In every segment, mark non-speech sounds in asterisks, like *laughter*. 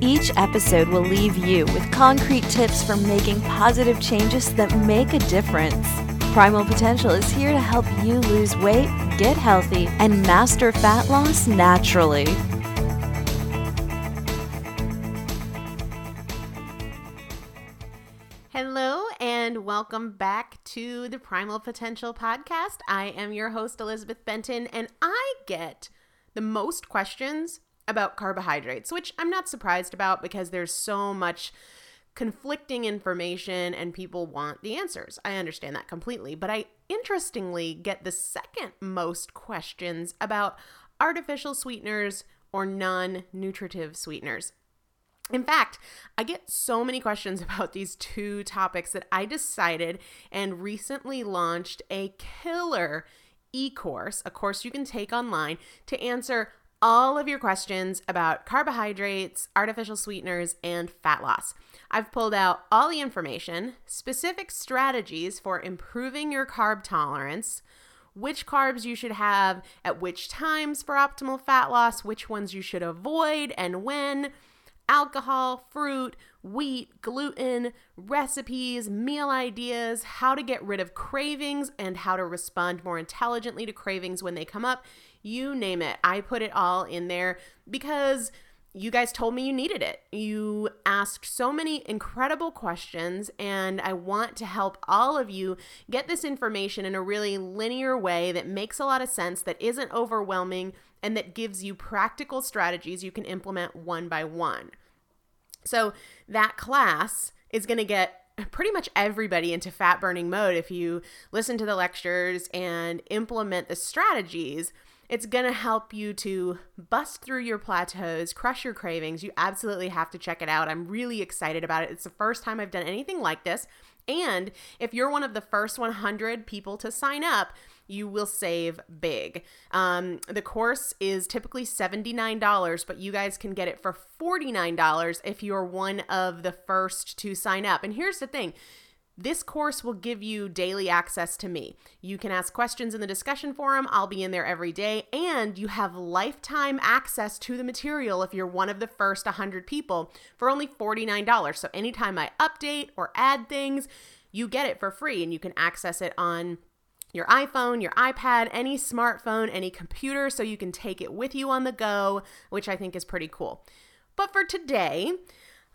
each episode will leave you with concrete tips for making positive changes that make a difference. Primal Potential is here to help you lose weight, get healthy, and master fat loss naturally. Hello, and welcome back to the Primal Potential Podcast. I am your host, Elizabeth Benton, and I get the most questions about carbohydrates, which I'm not surprised about because there's so much conflicting information and people want the answers. I understand that completely. But I interestingly get the second most questions about artificial sweeteners or non nutritive sweeteners. In fact, I get so many questions *laughs* about these two topics that I decided and recently launched a killer e course, a course you can take online to answer all of your questions about carbohydrates, artificial sweeteners, and fat loss. I've pulled out all the information, specific strategies for improving your carb tolerance, which carbs you should have at which times for optimal fat loss, which ones you should avoid and when, alcohol, fruit, wheat, gluten, recipes, meal ideas, how to get rid of cravings, and how to respond more intelligently to cravings when they come up. You name it. I put it all in there because you guys told me you needed it. You asked so many incredible questions, and I want to help all of you get this information in a really linear way that makes a lot of sense, that isn't overwhelming, and that gives you practical strategies you can implement one by one. So, that class is going to get pretty much everybody into fat burning mode if you listen to the lectures and implement the strategies it's going to help you to bust through your plateaus, crush your cravings. You absolutely have to check it out. I'm really excited about it. It's the first time I've done anything like this. And if you're one of the first 100 people to sign up, you will save big. Um, the course is typically $79, but you guys can get it for $49 if you're one of the first to sign up. And here's the thing this course will give you daily access to me. You can ask questions in the discussion forum. I'll be in there every day. And you have lifetime access to the material if you're one of the first 100 people for only $49. So anytime I update or add things, you get it for free and you can access it on your iPhone, your iPad, any smartphone, any computer, so you can take it with you on the go, which I think is pretty cool. But for today,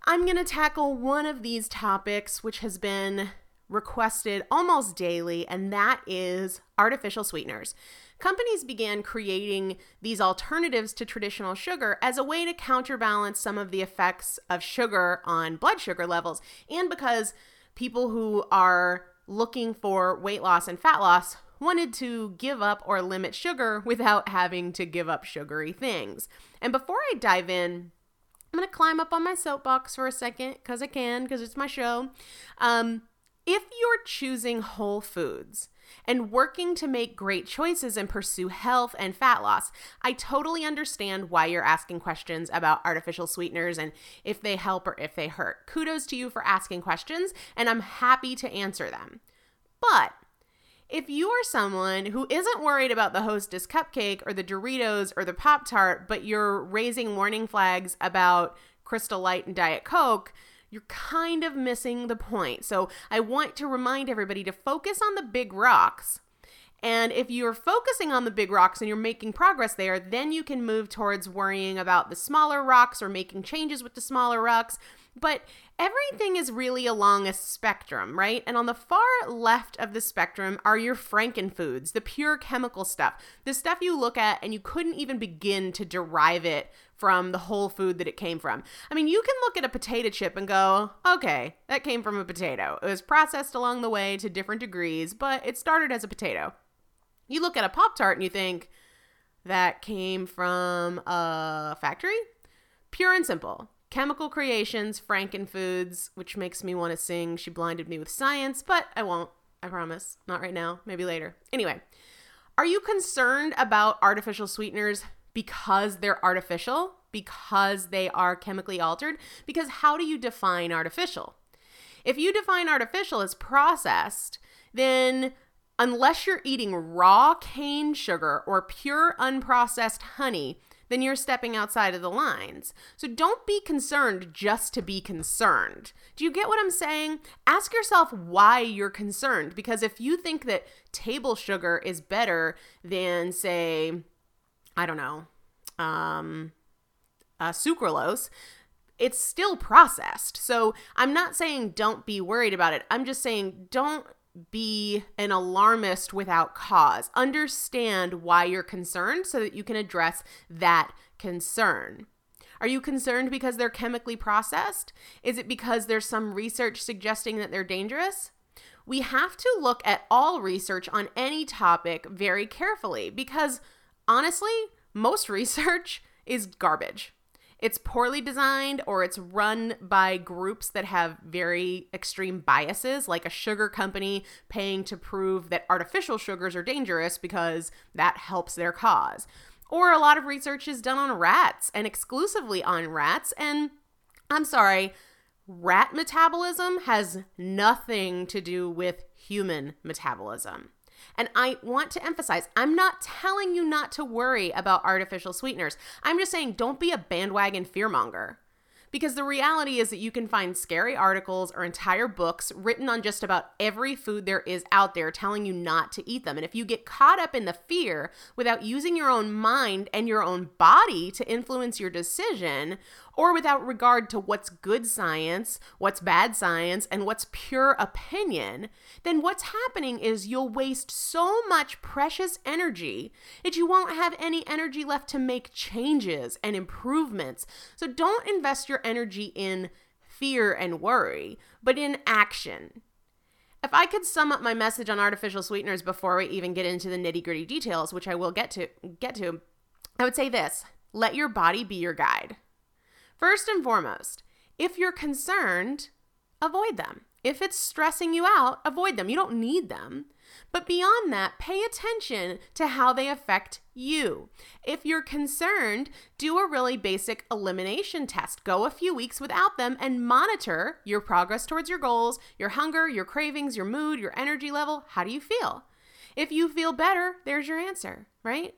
I'm going to tackle one of these topics, which has been requested almost daily, and that is artificial sweeteners. Companies began creating these alternatives to traditional sugar as a way to counterbalance some of the effects of sugar on blood sugar levels, and because people who are looking for weight loss and fat loss wanted to give up or limit sugar without having to give up sugary things. And before I dive in, I'm going to climb up on my soapbox for a second because I can, because it's my show. Um, if you're choosing whole foods and working to make great choices and pursue health and fat loss, I totally understand why you're asking questions about artificial sweeteners and if they help or if they hurt. Kudos to you for asking questions, and I'm happy to answer them. But if you are someone who isn't worried about the Hostess cupcake or the Doritos or the Pop Tart, but you're raising warning flags about Crystal Light and Diet Coke, you're kind of missing the point. So I want to remind everybody to focus on the big rocks. And if you're focusing on the big rocks and you're making progress there, then you can move towards worrying about the smaller rocks or making changes with the smaller rocks. But everything is really along a spectrum, right? And on the far left of the spectrum are your frankenfoods, the pure chemical stuff, the stuff you look at and you couldn't even begin to derive it from the whole food that it came from. I mean, you can look at a potato chip and go, okay, that came from a potato. It was processed along the way to different degrees, but it started as a potato. You look at a Pop Tart and you think, that came from a factory? Pure and simple. Chemical Creations, Frankenfoods, which makes me want to sing She Blinded Me with Science, but I won't. I promise. Not right now. Maybe later. Anyway, are you concerned about artificial sweeteners because they're artificial? Because they are chemically altered? Because how do you define artificial? If you define artificial as processed, then unless you're eating raw cane sugar or pure unprocessed honey, then you're stepping outside of the lines. So don't be concerned just to be concerned. Do you get what I'm saying? Ask yourself why you're concerned because if you think that table sugar is better than say I don't know, um uh, sucralose, it's still processed. So I'm not saying don't be worried about it. I'm just saying don't be an alarmist without cause. Understand why you're concerned so that you can address that concern. Are you concerned because they're chemically processed? Is it because there's some research suggesting that they're dangerous? We have to look at all research on any topic very carefully because honestly, most *laughs* research is garbage it's poorly designed or it's run by groups that have very extreme biases, like a sugar company paying to prove that artificial sugars are dangerous because that helps their cause. Or a lot of research is done on rats and exclusively on rats. And I'm sorry, rat metabolism has nothing to do with human metabolism. And I want to emphasize I'm not telling you not to worry about artificial sweeteners. I'm just saying don't be a bandwagon fearmonger. Because the reality is that you can find scary articles or entire books written on just about every food there is out there telling you not to eat them. And if you get caught up in the fear without using your own mind and your own body to influence your decision, or without regard to what's good science, what's bad science, and what's pure opinion, then what's happening is you'll waste so much precious energy that you won't have any energy left to make changes and improvements. So don't invest your energy in fear and worry, but in action. If I could sum up my message on artificial sweeteners before we even get into the nitty-gritty details, which I will get to get to, I would say this: let your body be your guide. First and foremost, if you're concerned, avoid them. If it's stressing you out, avoid them. You don't need them. But beyond that, pay attention to how they affect you. If you're concerned, do a really basic elimination test. Go a few weeks without them and monitor your progress towards your goals, your hunger, your cravings, your mood, your energy level. How do you feel? If you feel better, there's your answer, right?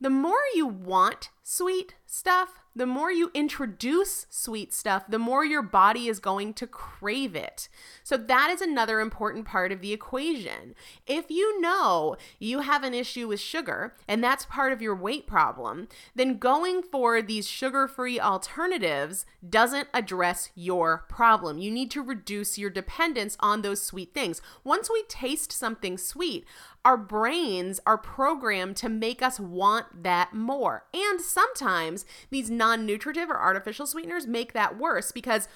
The more you want sweet stuff, the more you introduce sweet stuff, the more your body is going to crave it. So, that is another important part of the equation. If you know you have an issue with sugar and that's part of your weight problem, then going for these sugar free alternatives doesn't address your problem. You need to reduce your dependence on those sweet things. Once we taste something sweet, our brains are programmed to make us want that more. And sometimes these non nutritive or artificial sweeteners make that worse because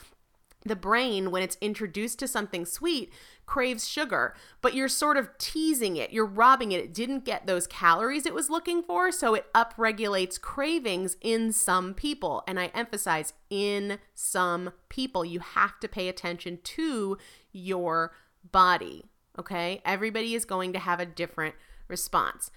the brain, when it's introduced to something sweet, craves sugar, but you're sort of teasing it. You're robbing it. It didn't get those calories it was looking for, so it upregulates cravings in some people. And I emphasize in some people. You have to pay attention to your body. Okay. Everybody is going to have a different response.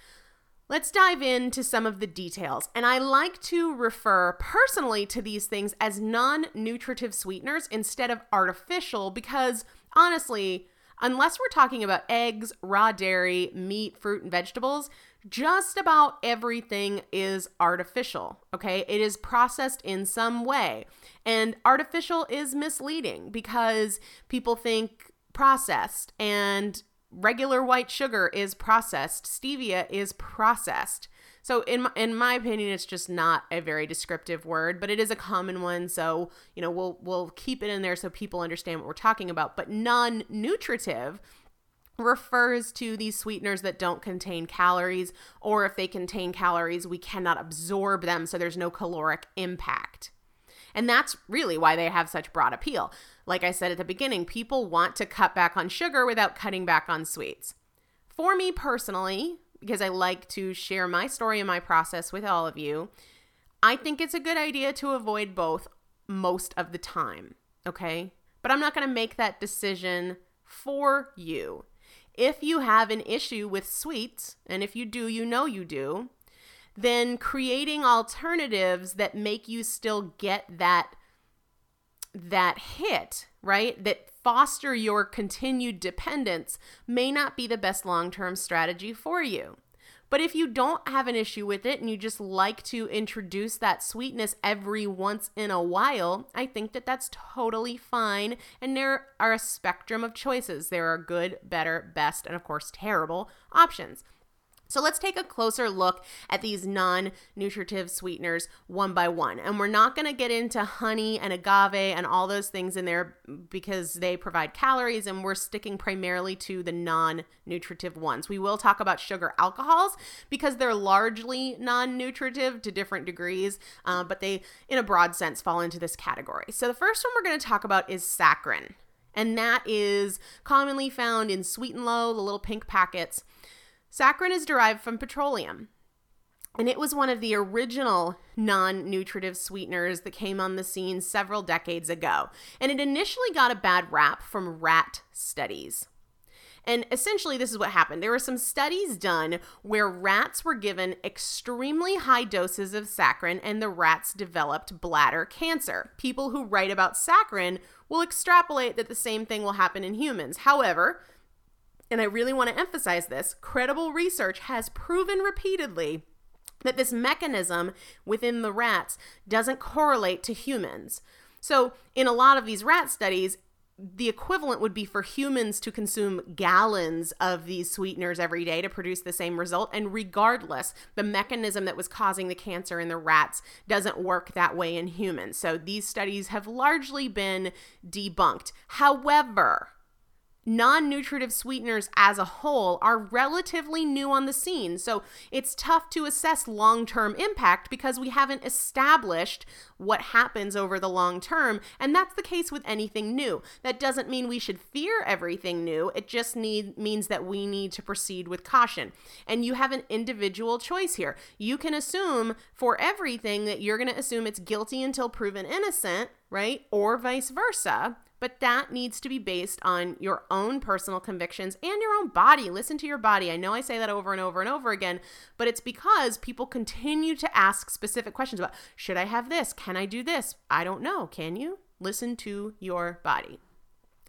Let's dive into some of the details. And I like to refer personally to these things as non nutritive sweeteners instead of artificial because honestly, unless we're talking about eggs, raw dairy, meat, fruit, and vegetables, just about everything is artificial, okay? It is processed in some way. And artificial is misleading because people think processed and regular white sugar is processed stevia is processed. So in my, in my opinion it's just not a very descriptive word but it is a common one. So you know we'll we'll keep it in there so people understand what we're talking about. But non-nutritive refers to these sweeteners that don't contain calories or if they contain calories we cannot absorb them so there's no caloric impact. And that's really why they have such broad appeal. Like I said at the beginning, people want to cut back on sugar without cutting back on sweets. For me personally, because I like to share my story and my process with all of you, I think it's a good idea to avoid both most of the time. Okay. But I'm not to make that decision for you. If you have an issue with sweets, and if you do, you know you do, then creating alternatives that make you still get that that hit, right? That foster your continued dependence may not be the best long-term strategy for you. But if you don't have an issue with it and you just like to introduce that sweetness every once in a while, I think that that's totally fine. And there are a spectrum of choices. There are good, better, best, and of course, terrible options. So let's take a closer look at these non nutritive sweeteners one by one. And we're not going to get into honey and agave and all those things in there because they provide calories, and we're sticking primarily to the non nutritive ones. We will talk about sugar alcohols because they're largely non nutritive to different degrees, uh, but they, in a broad sense, fall into this category. So the first one we're going to talk about is saccharin. And that is commonly found in Sweet and Low, the little pink packets. Saccharin is derived from petroleum. And it was one of the original non nutritive sweeteners that came on the scene several decades ago. And it initially got a bad rap from rat studies. And essentially, this is what happened. There were some studies done where rats were given extremely high doses of saccharin and the rats developed bladder cancer. People who write about saccharin will extrapolate that the same thing will happen in humans. However, and I really want to emphasize this credible research has proven repeatedly that this mechanism within the rats doesn't correlate to humans. So, in a lot of these rat studies, the equivalent would be for humans to consume gallons of these sweeteners every day to produce the same result. And regardless, the mechanism that was causing the cancer in the rats doesn't work that way in humans. So these studies have largely been debunked. However, non nutritive sweeteners as a whole are relatively new on the scene. So it's tough to assess long term impact because we haven't established what happens over the long term. And that's the case with anything new. That doesn't mean we should fear everything new, it just need, means that we need to proceed with caution. And you have an individual choice here. You can assume for everything that you're going to assume it's guilty until proven innocent, right? Or vice versa. But that needs to be based on your own personal convictions and your own body. Listen to your body. I know I say that over and over and over again, but it's because people continue to ask specific questions about should I have this? Can I do this? I don't know. Can you? Listen to your body.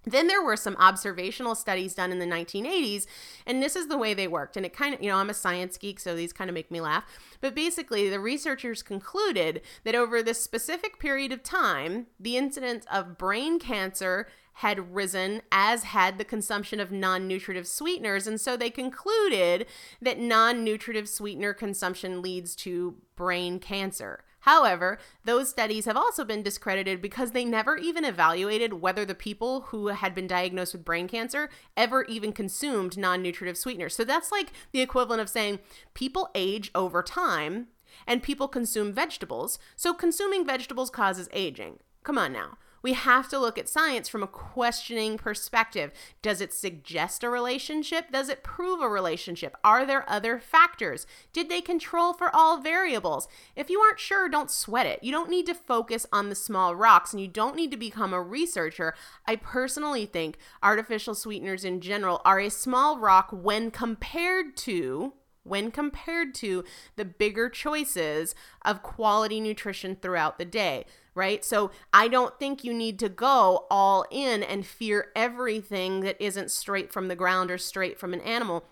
Then there were some observational studies done in the 1980s, and this is the way they worked. And it kind of, you know, I'm a science geek, so these kind of make me laugh. But basically, the researchers concluded that over this specific period of time, the incidence of brain cancer had risen, as had the consumption of non nutritive sweeteners. And so they concluded that non nutritive sweetener consumption leads to brain cancer. However, those studies have also been discredited because they never even evaluated whether the people who had been diagnosed with brain cancer ever even consumed non nutritive sweeteners. So that's like the equivalent of saying people age over time and people consume vegetables. So consuming vegetables causes aging. Come on now. We have to look at science from a questioning perspective. Does it suggest a relationship? Does it prove a relationship? Are there other factors? Did they control for all variables? If you aren't sure, don't sweat it. You don't need to focus on the small rocks and you don't need to become a researcher. I personally think artificial sweeteners in general are a small rock when compared to when compared to the bigger choices of quality nutrition throughout the day right? So I don't think you need to go all in and fear everything that isn't straight from the ground or straight from an animal.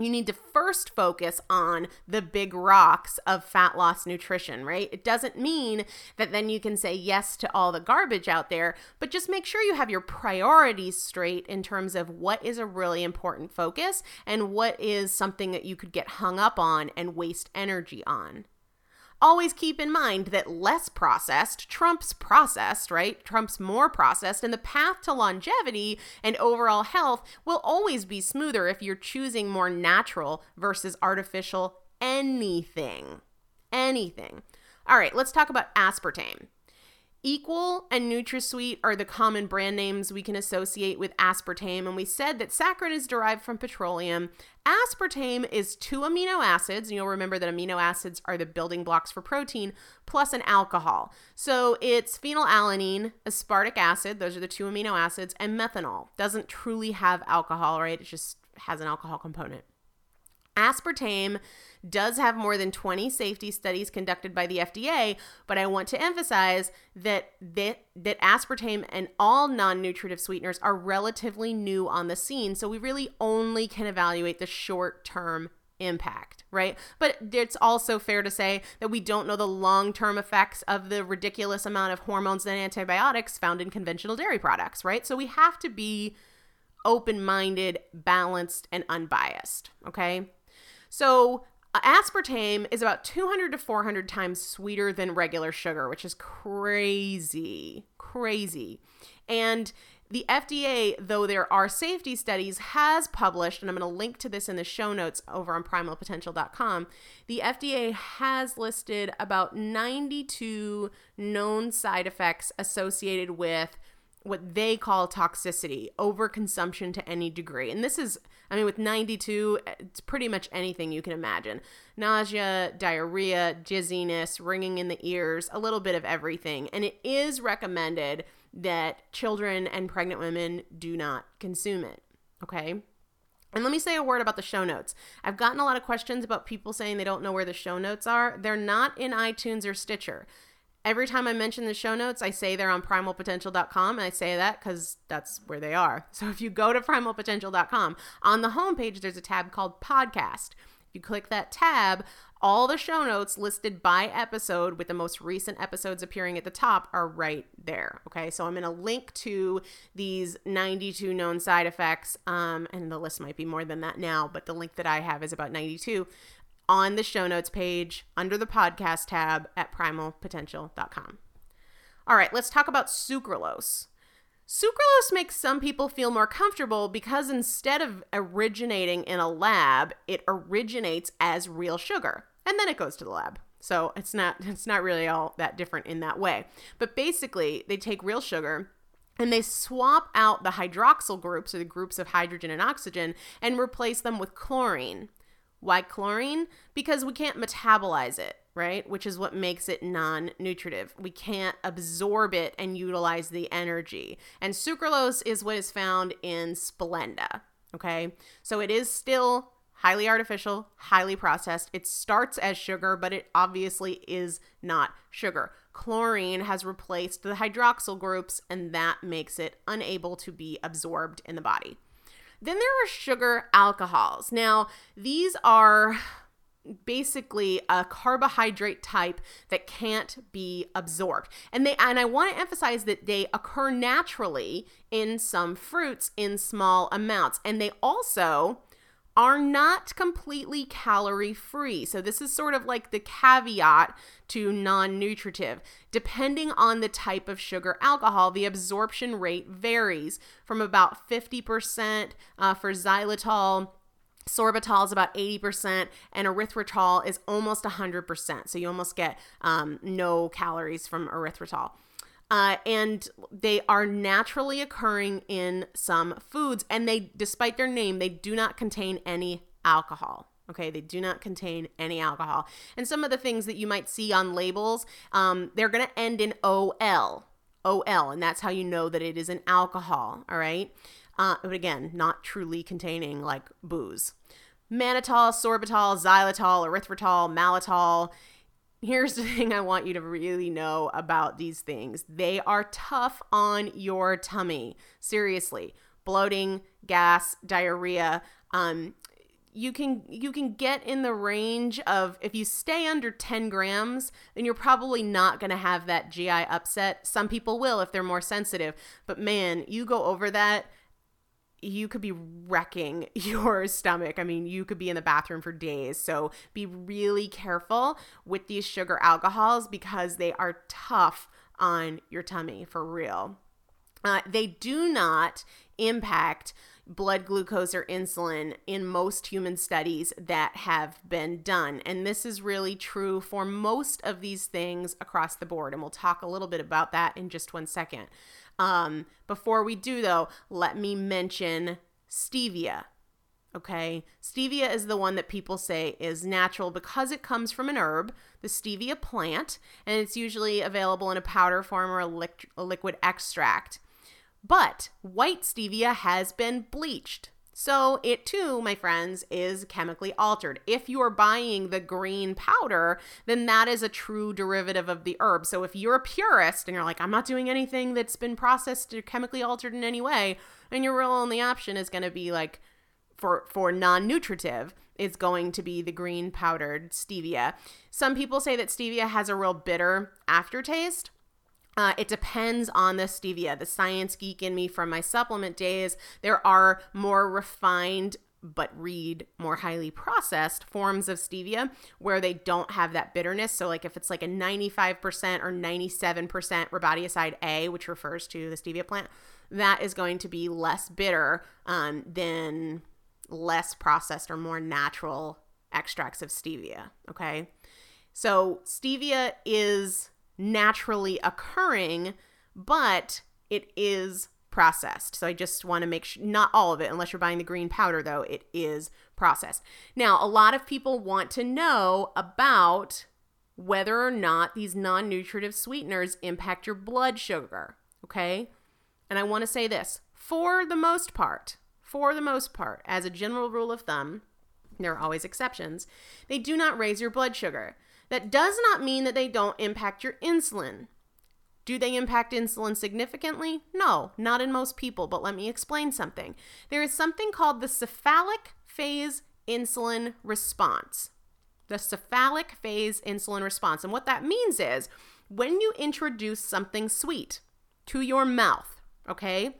You need to first focus on the big rocks of fat loss nutrition, right? It doesn't mean that then you can say yes to all the garbage out there, but just make sure you have your priorities straight in terms of what is a really important focus and what is something that you could get hung up on and waste energy on. Always keep in mind that less processed trumps processed, right? Trumps more processed, and the path to longevity and overall health will always be smoother if you're choosing more natural versus artificial anything. Anything. All right, let's talk about aspartame. Equal and NutraSweet are the common brand names we can associate with aspartame, and we said that saccharin is derived from petroleum. Aspartame is two amino acids, and you'll remember that amino acids are the building blocks for protein, plus an alcohol. So it's phenylalanine, aspartic acid, those are the two amino acids, and methanol. Doesn't truly have alcohol, right? It just has an alcohol component. Aspartame does have more than 20 safety studies conducted by the FDA, but I want to emphasize that that, that aspartame and all non-nutritive sweeteners are relatively new on the scene, so we really only can evaluate the short-term impact, right? But it's also fair to say that we don't know the long term effects of the ridiculous amount of hormones and antibiotics found in conventional dairy products, right? So we have to be open minded, balanced, and unbiased, okay? So aspartame is about 200 to 400 times sweeter than regular sugar, which is crazy, crazy. And the FDA, though there are safety studies, has published, and I'm going to link to this in the show notes over on primalpotential.com. The FDA has listed about 92 known side effects associated with what they call toxicity, overconsumption to any degree. And this is, I mean, with 92, it's pretty much anything you can imagine nausea, diarrhea, dizziness, ringing in the ears, a little bit of everything. And it is recommended that children and pregnant women do not consume it. Okay. And let me say a word about the show notes. I've gotten a lot of questions about people saying they don't know where the show notes are. They're not in iTunes or Stitcher. Every time I mention the show notes, I say they're on primalpotential.com. And I say that because that's where they are. *laughs* So if you go to primalpotential.com, on the homepage, there's a tab called podcast. If you click that tab, all the show notes listed by episode with the most recent episodes appearing at the top are right there. Okay, so I'm going to link to these 92 known side effects, um, and the list might be more than that now, but the link that I have is about 92 on the show notes page under the podcast tab at primalpotential.com. All right, let's talk about sucralose. Sucralose makes some people feel more comfortable because instead of originating in a lab, it originates as real sugar and then it goes to the lab. So it's not *laughs* it's not really all that different in that way. But basically, they take real sugar and they swap out the hydroxyl groups or the groups of hydrogen and oxygen and replace them with chlorine. Why chlorine? Because we can't metabolize it right? Which is what makes it non nutritive. We can't absorb it and utilize the energy. And sucralose is what is found in Splenda, okay? So it is still highly artificial, highly processed. It starts as sugar, but it obviously is not sugar. Chlorine has replaced the hydroxyl groups, and that makes it unable to be absorbed in the body. Then there are sugar alcohols. Now, these are basically a carbohydrate type that can't be absorbed. And they and I want to emphasize that they occur naturally in some fruits in small amounts. And they also are not completely calorie free. So, this is sort of like the caveat to non nutritive. Depending on the type of sugar alcohol, the absorption rate varies from about 50% uh, for xylitol sorbitol is about 80% and erythritol is almost 100% so you almost get um, no calories from erythritol uh, and they are naturally occurring in some foods and they despite their name they do not contain any alcohol okay they do not contain any alcohol and some of the things that you might see on labels um, they're going to end in ol ol and that's how you know that it is an alcohol all right uh, but again, not truly containing like booze. Mannitol, sorbitol, xylitol, erythritol, maltitol. Here's the *laughs* thing I want you to really know about these things. They are tough on your tummy. Seriously. Bloating, gas, diarrhea. Um, you can you can get in the range of if you stay under 10 grams then you're probably not going to have that gi upset some people will if they're more sensitive but man you go over that you could be wrecking *laughs* your stomach. I mean, you could be in the bathroom for days. So be really careful with these sugar alcohols because they are tough on your tummy for real. Uh, they do not impact blood glucose or insulin in most human studies that have been done. And this is really true for most of these things across the board. And we'll talk a little bit about that in just one second. Um, before we do, though, let me mention stevia. Okay, stevia is the one that people say is natural because it comes from an herb, the stevia plant, and it's usually available in a powder form or a, a liquid extract. But white stevia has been bleached. So it too, my friends, is chemically altered. If you're buying the green powder, then that is a true derivative of the herb. So if you're a purist and you're like, I'm not doing anything that's been processed or chemically altered in any way, and your real only option is going to be like for for non-nutritive is going to be the green powdered stevia. Some people say that stevia has a real bitter aftertaste. Uh, it depends on the stevia. The science geek in me from my supplement days, there are more refined but read more highly processed forms of stevia where they don't have that bitterness. So, like if it's like a 95% or 97% rebaudioside A, which refers to the stevia plant, that is going to be less bitter um, than less processed or more natural extracts of stevia. Okay. So, stevia is naturally occurring, but it is processed. So I just want to make sure, not all of it, unless you're buying the green powder, though, it is processed. Now, a lot of people want to know about whether or not these non nutritive sweeteners impact your blood sugar. Okay. And I want to say this for the most part, for the most part, as a general rule of thumb, there are always exceptions, they do not raise your blood sugar. That does not mean that they don't impact your insulin. Do they impact insulin significantly? No, not in most people, but let me explain something. There is something called the cephalic phase insulin response. The cephalic phase insulin response. And what that means is when you introduce something sweet to your mouth, okay?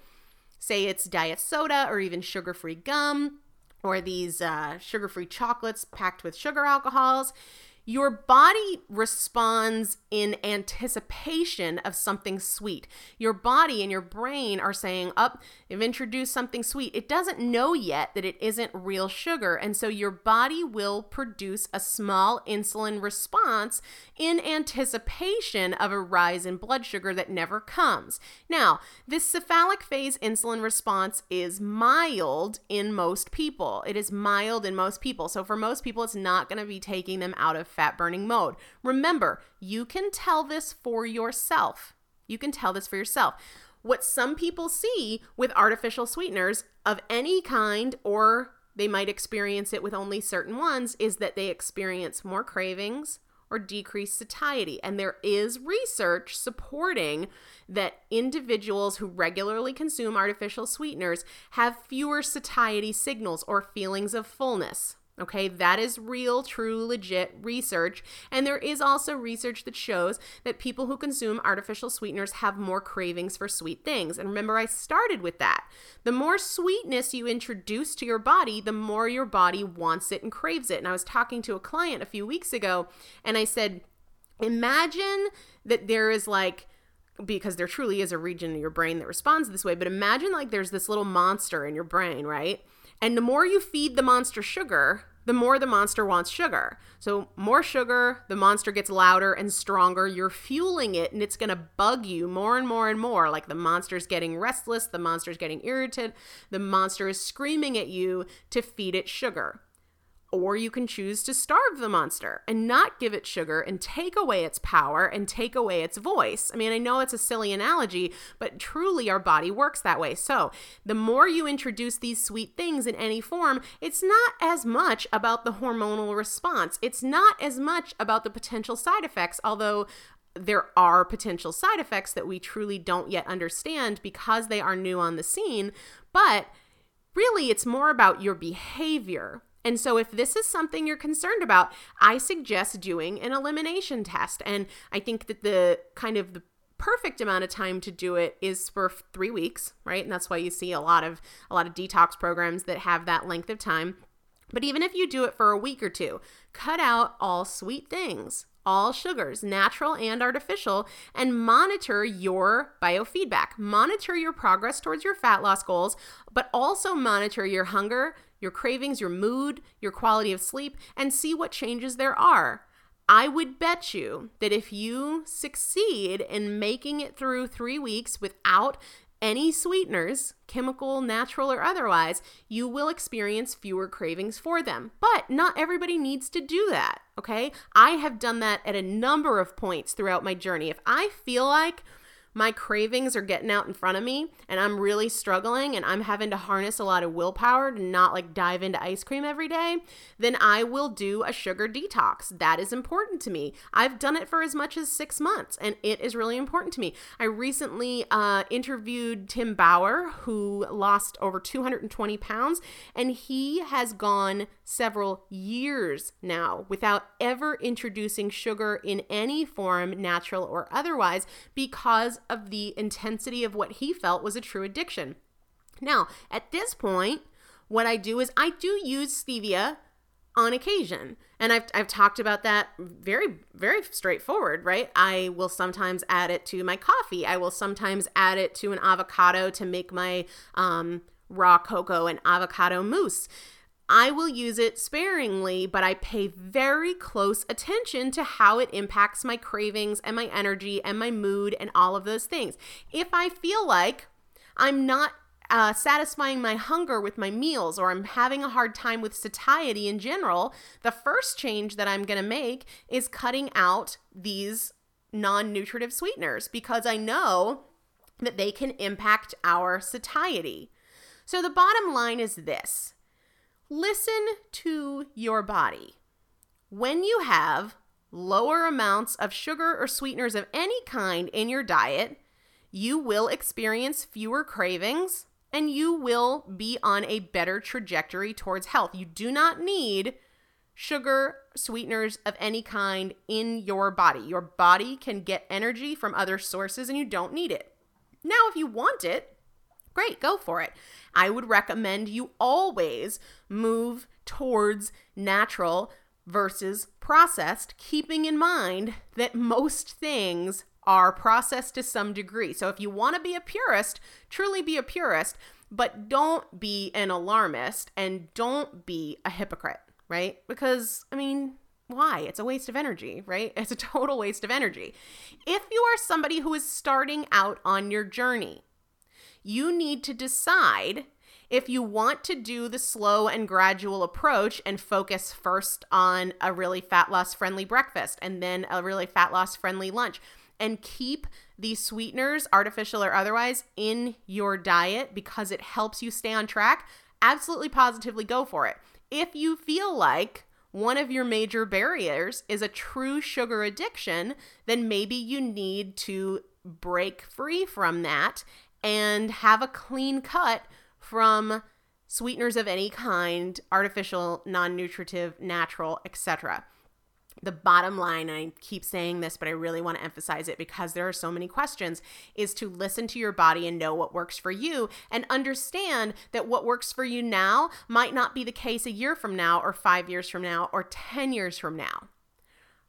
Say it's diet soda or even sugar free gum or these uh, sugar free chocolates packed with sugar alcohols your body responds in anticipation of something sweet. Your body and your brain are saying, Up, oh, you've introduced something sweet. It doesn't know yet that it isn't real sugar. And so your body will produce a small insulin response in anticipation of a rise in blood sugar that never comes. Now, this cephalic phase insulin response is mild in most people. It is mild in most people. So for most people, it's not going to be taking them out of fat burning mode. Remember, you can tell this for yourself. You can tell this for yourself. What some people see with artificial sweeteners of any kind, or they might experience it with only certain ones, is that they experience more cravings or decreased satiety. And there is research supporting that individuals who regularly consume artificial sweeteners have fewer satiety signals or feelings of fullness. Okay, that is real, true, legit research. And there is also research that shows that people who consume artificial sweeteners have more cravings for sweet things. And remember, I started with that. The more sweetness you introduce to your body, the more your body wants it and craves it. And I was talking to a client a few weeks ago, and I said, Imagine that there is like, because there truly is a region in your brain that responds this way, but imagine like there's this little monster in your brain, right? And the more you feed the monster sugar, the more the monster wants sugar. So, more sugar, the monster gets louder and stronger. You're fueling it, and it's going to bug you more and more and more. Like the monster's getting restless, the monster's getting irritated, the monster is screaming at you to feed it sugar. Or you can choose to starve the monster and not give it sugar and take away its power and take away its voice. I mean, I know it's a silly analogy, but truly our body works that way. So, the more you introduce these sweet things in any form, it's not as much about the hormonal response. It's not as much about the potential side effects, although there are potential side effects that we truly don't yet understand because they are new on the scene. But really, it's more about your behavior and so, if this is something you're concerned about, I suggest doing an elimination test. And I think that the kind of the perfect amount of time to do it is for three weeks, right? And that's why you see a lot of a lot of detox programs that have that length of time. But even if you do it for a week or two, cut out all sweet things, all sugars, natural and artificial, and monitor your biofeedback. Monitor your progress towards your fat loss goals, but also monitor your hunger, your cravings, your mood, your quality of sleep, and see what changes there are. I would bet you that if you succeed in making it through three weeks without any sweeteners, chemical, natural, or otherwise, you will experience fewer cravings for them. But not everybody needs to do that, okay? I have done that at a number of points throughout my journey. If I feel like my cravings are getting out in front of me and I'm really struggling and I'm having to harness a lot of willpower to not like dive into ice cream every day, then I will do a sugar detox. That is important to me. I've done it for as much as six months and it is really important to me. I recently uh, interviewed Tim Bauer, who lost over 220 pounds, and he has gone several years now without ever introducing sugar in any form, natural or otherwise, because of the intensity of what he felt was a true addiction. Now, at this point, what I do is I do use stevia on occasion. And I've, I've talked about that very, very straightforward, right? I will sometimes add it to my coffee. I will sometimes add it to an avocado to make my um, raw cocoa and avocado mousse. I will use it sparingly, but I pay very close attention to how it impacts my cravings and my energy and my mood and all of those things. If I feel like I'm not uh, satisfying my hunger with my meals or I'm having a hard time with satiety in general, the first change that I'm going to make is cutting out these non nutritive sweeteners because I know that they can impact our satiety. So the bottom line is this listen to your body. When you have lower amounts of sugar or sweeteners of any kind in your diet, you will experience fewer cravings and you will be on a better trajectory towards health. You do not need sugar, sweeteners of any kind in your body. Your body can get energy from other sources and you don't need it. Now, if you want it, great, go for it. I would recommend you always move towards natural versus processed, keeping in mind that most things are processed to some degree. So if you want to be a purist, truly be a purist, but don't be an alarmist and don't be a hypocrite, right? Because, I mean, why? It's a waste of energy, right? *laughs* It's a total waste of energy. If you are somebody who is starting out on your journey, you need to decide if you want to do the slow and gradual approach and focus first on a really fat loss friendly breakfast and then a really fat loss friendly lunch and keep these sweeteners, artificial or otherwise, in your diet because it helps you stay on track, absolutely positively go for it. If you feel like one of your major barriers is a true sugar addiction, then maybe you need to break free from that and have a clean cut from sweeteners of any kind, artificial, non-nutritive, natural, etc the bottom line, I keep saying this, but I really want to emphasize it because there are so many questions, is to listen to your body and know what works for you and understand that what works for you now might not be the case a year from now, or five years from now, or 10 years from now.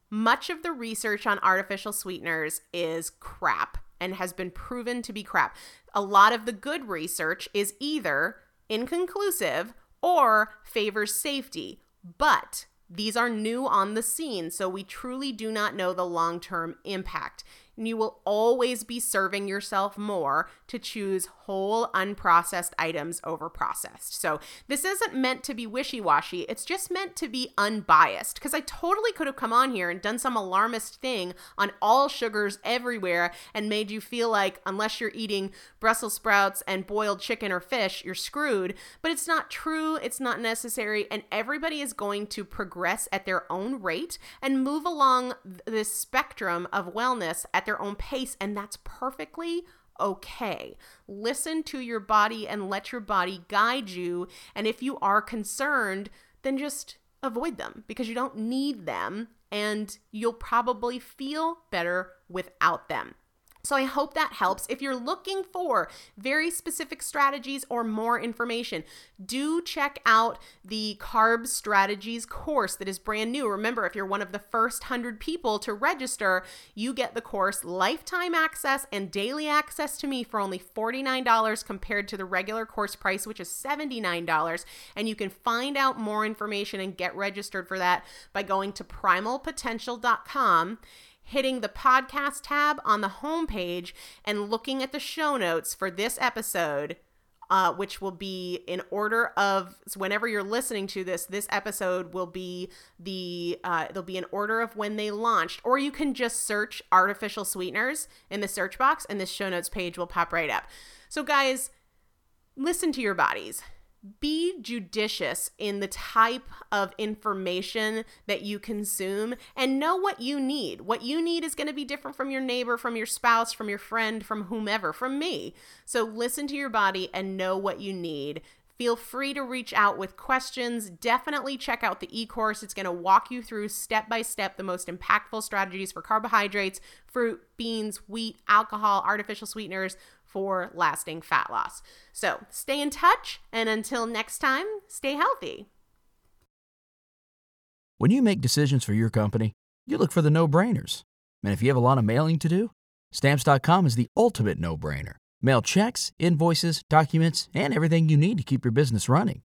Much of the research on artificial sweeteners is crap and has been proven to be crap. A lot of the good research is either inconclusive or favors safety. But these are new on the scene, so we truly do not know the long term impact and you will always be serving yourself more to choose whole unprocessed items over processed. So, this isn't meant to be wishy washy, it's just meant to be unbiased because I totally could have come on here and done some alarmist thing on all sugars everywhere and made you feel like unless you're eating Brussels sprouts and boiled chicken or fish, you're screwed. But it's not true, it's not necessary, and everybody is going to progress at their own rate and move along this spectrum of wellness at their own pace, and that's perfectly okay. Listen to your body and let your body guide you. And if you are concerned, then just avoid them because you don't need them and you'll probably feel better without them. So I hope that helps. If you're looking for very specific strategies or more information, do check out the Carb Strategies course that is brand new. Remember, if you're one of the first 100 people to register, you get the course lifetime access and daily access to me for only $49 compared to the regular course price, which is $79. And you can find out more information and get registered for that by going to primalpotential.com hitting the podcast tab on the homepage and looking at the show notes for this episode uh, which will be in order of so whenever you're listening to this. This episode will be the uh, there'll be an order of when they launched, or you can just search artificial sweeteners in the search box, and this show notes page will pop right up. So, guys, listen to your bodies be judicious in the type of information that you consume and know what you need. What you need is going to be different from your neighbor, from your spouse, from your friend, from whomever, from me. So listen to your body and know what you need. Feel free to reach out with questions. Definitely check out the e course. It's going to walk you through step by step the most impactful strategies for carbohydrates, fruit, beans, wheat, alcohol, artificial sweeteners for lasting fat loss. So stay in touch, and until next time, stay healthy. When you make decisions for your company, you look for the no brainers. And if you have a lot of mailing to do, stamps.com is the ultimate no brainer. Mail checks, invoices, documents, and everything you need to keep your business running.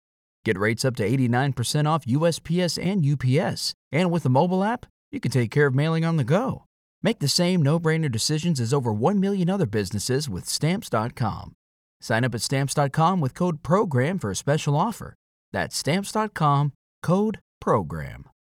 Get rates up to 89% off USPS and UPS. And with the mobile app, you can take care of mailing on the go. Make the same no brainer decisions as over 1 million other businesses with Stamps.com. Sign up at Stamps.com with code PROGRAM for a special offer. That's Stamps.com code PROGRAM.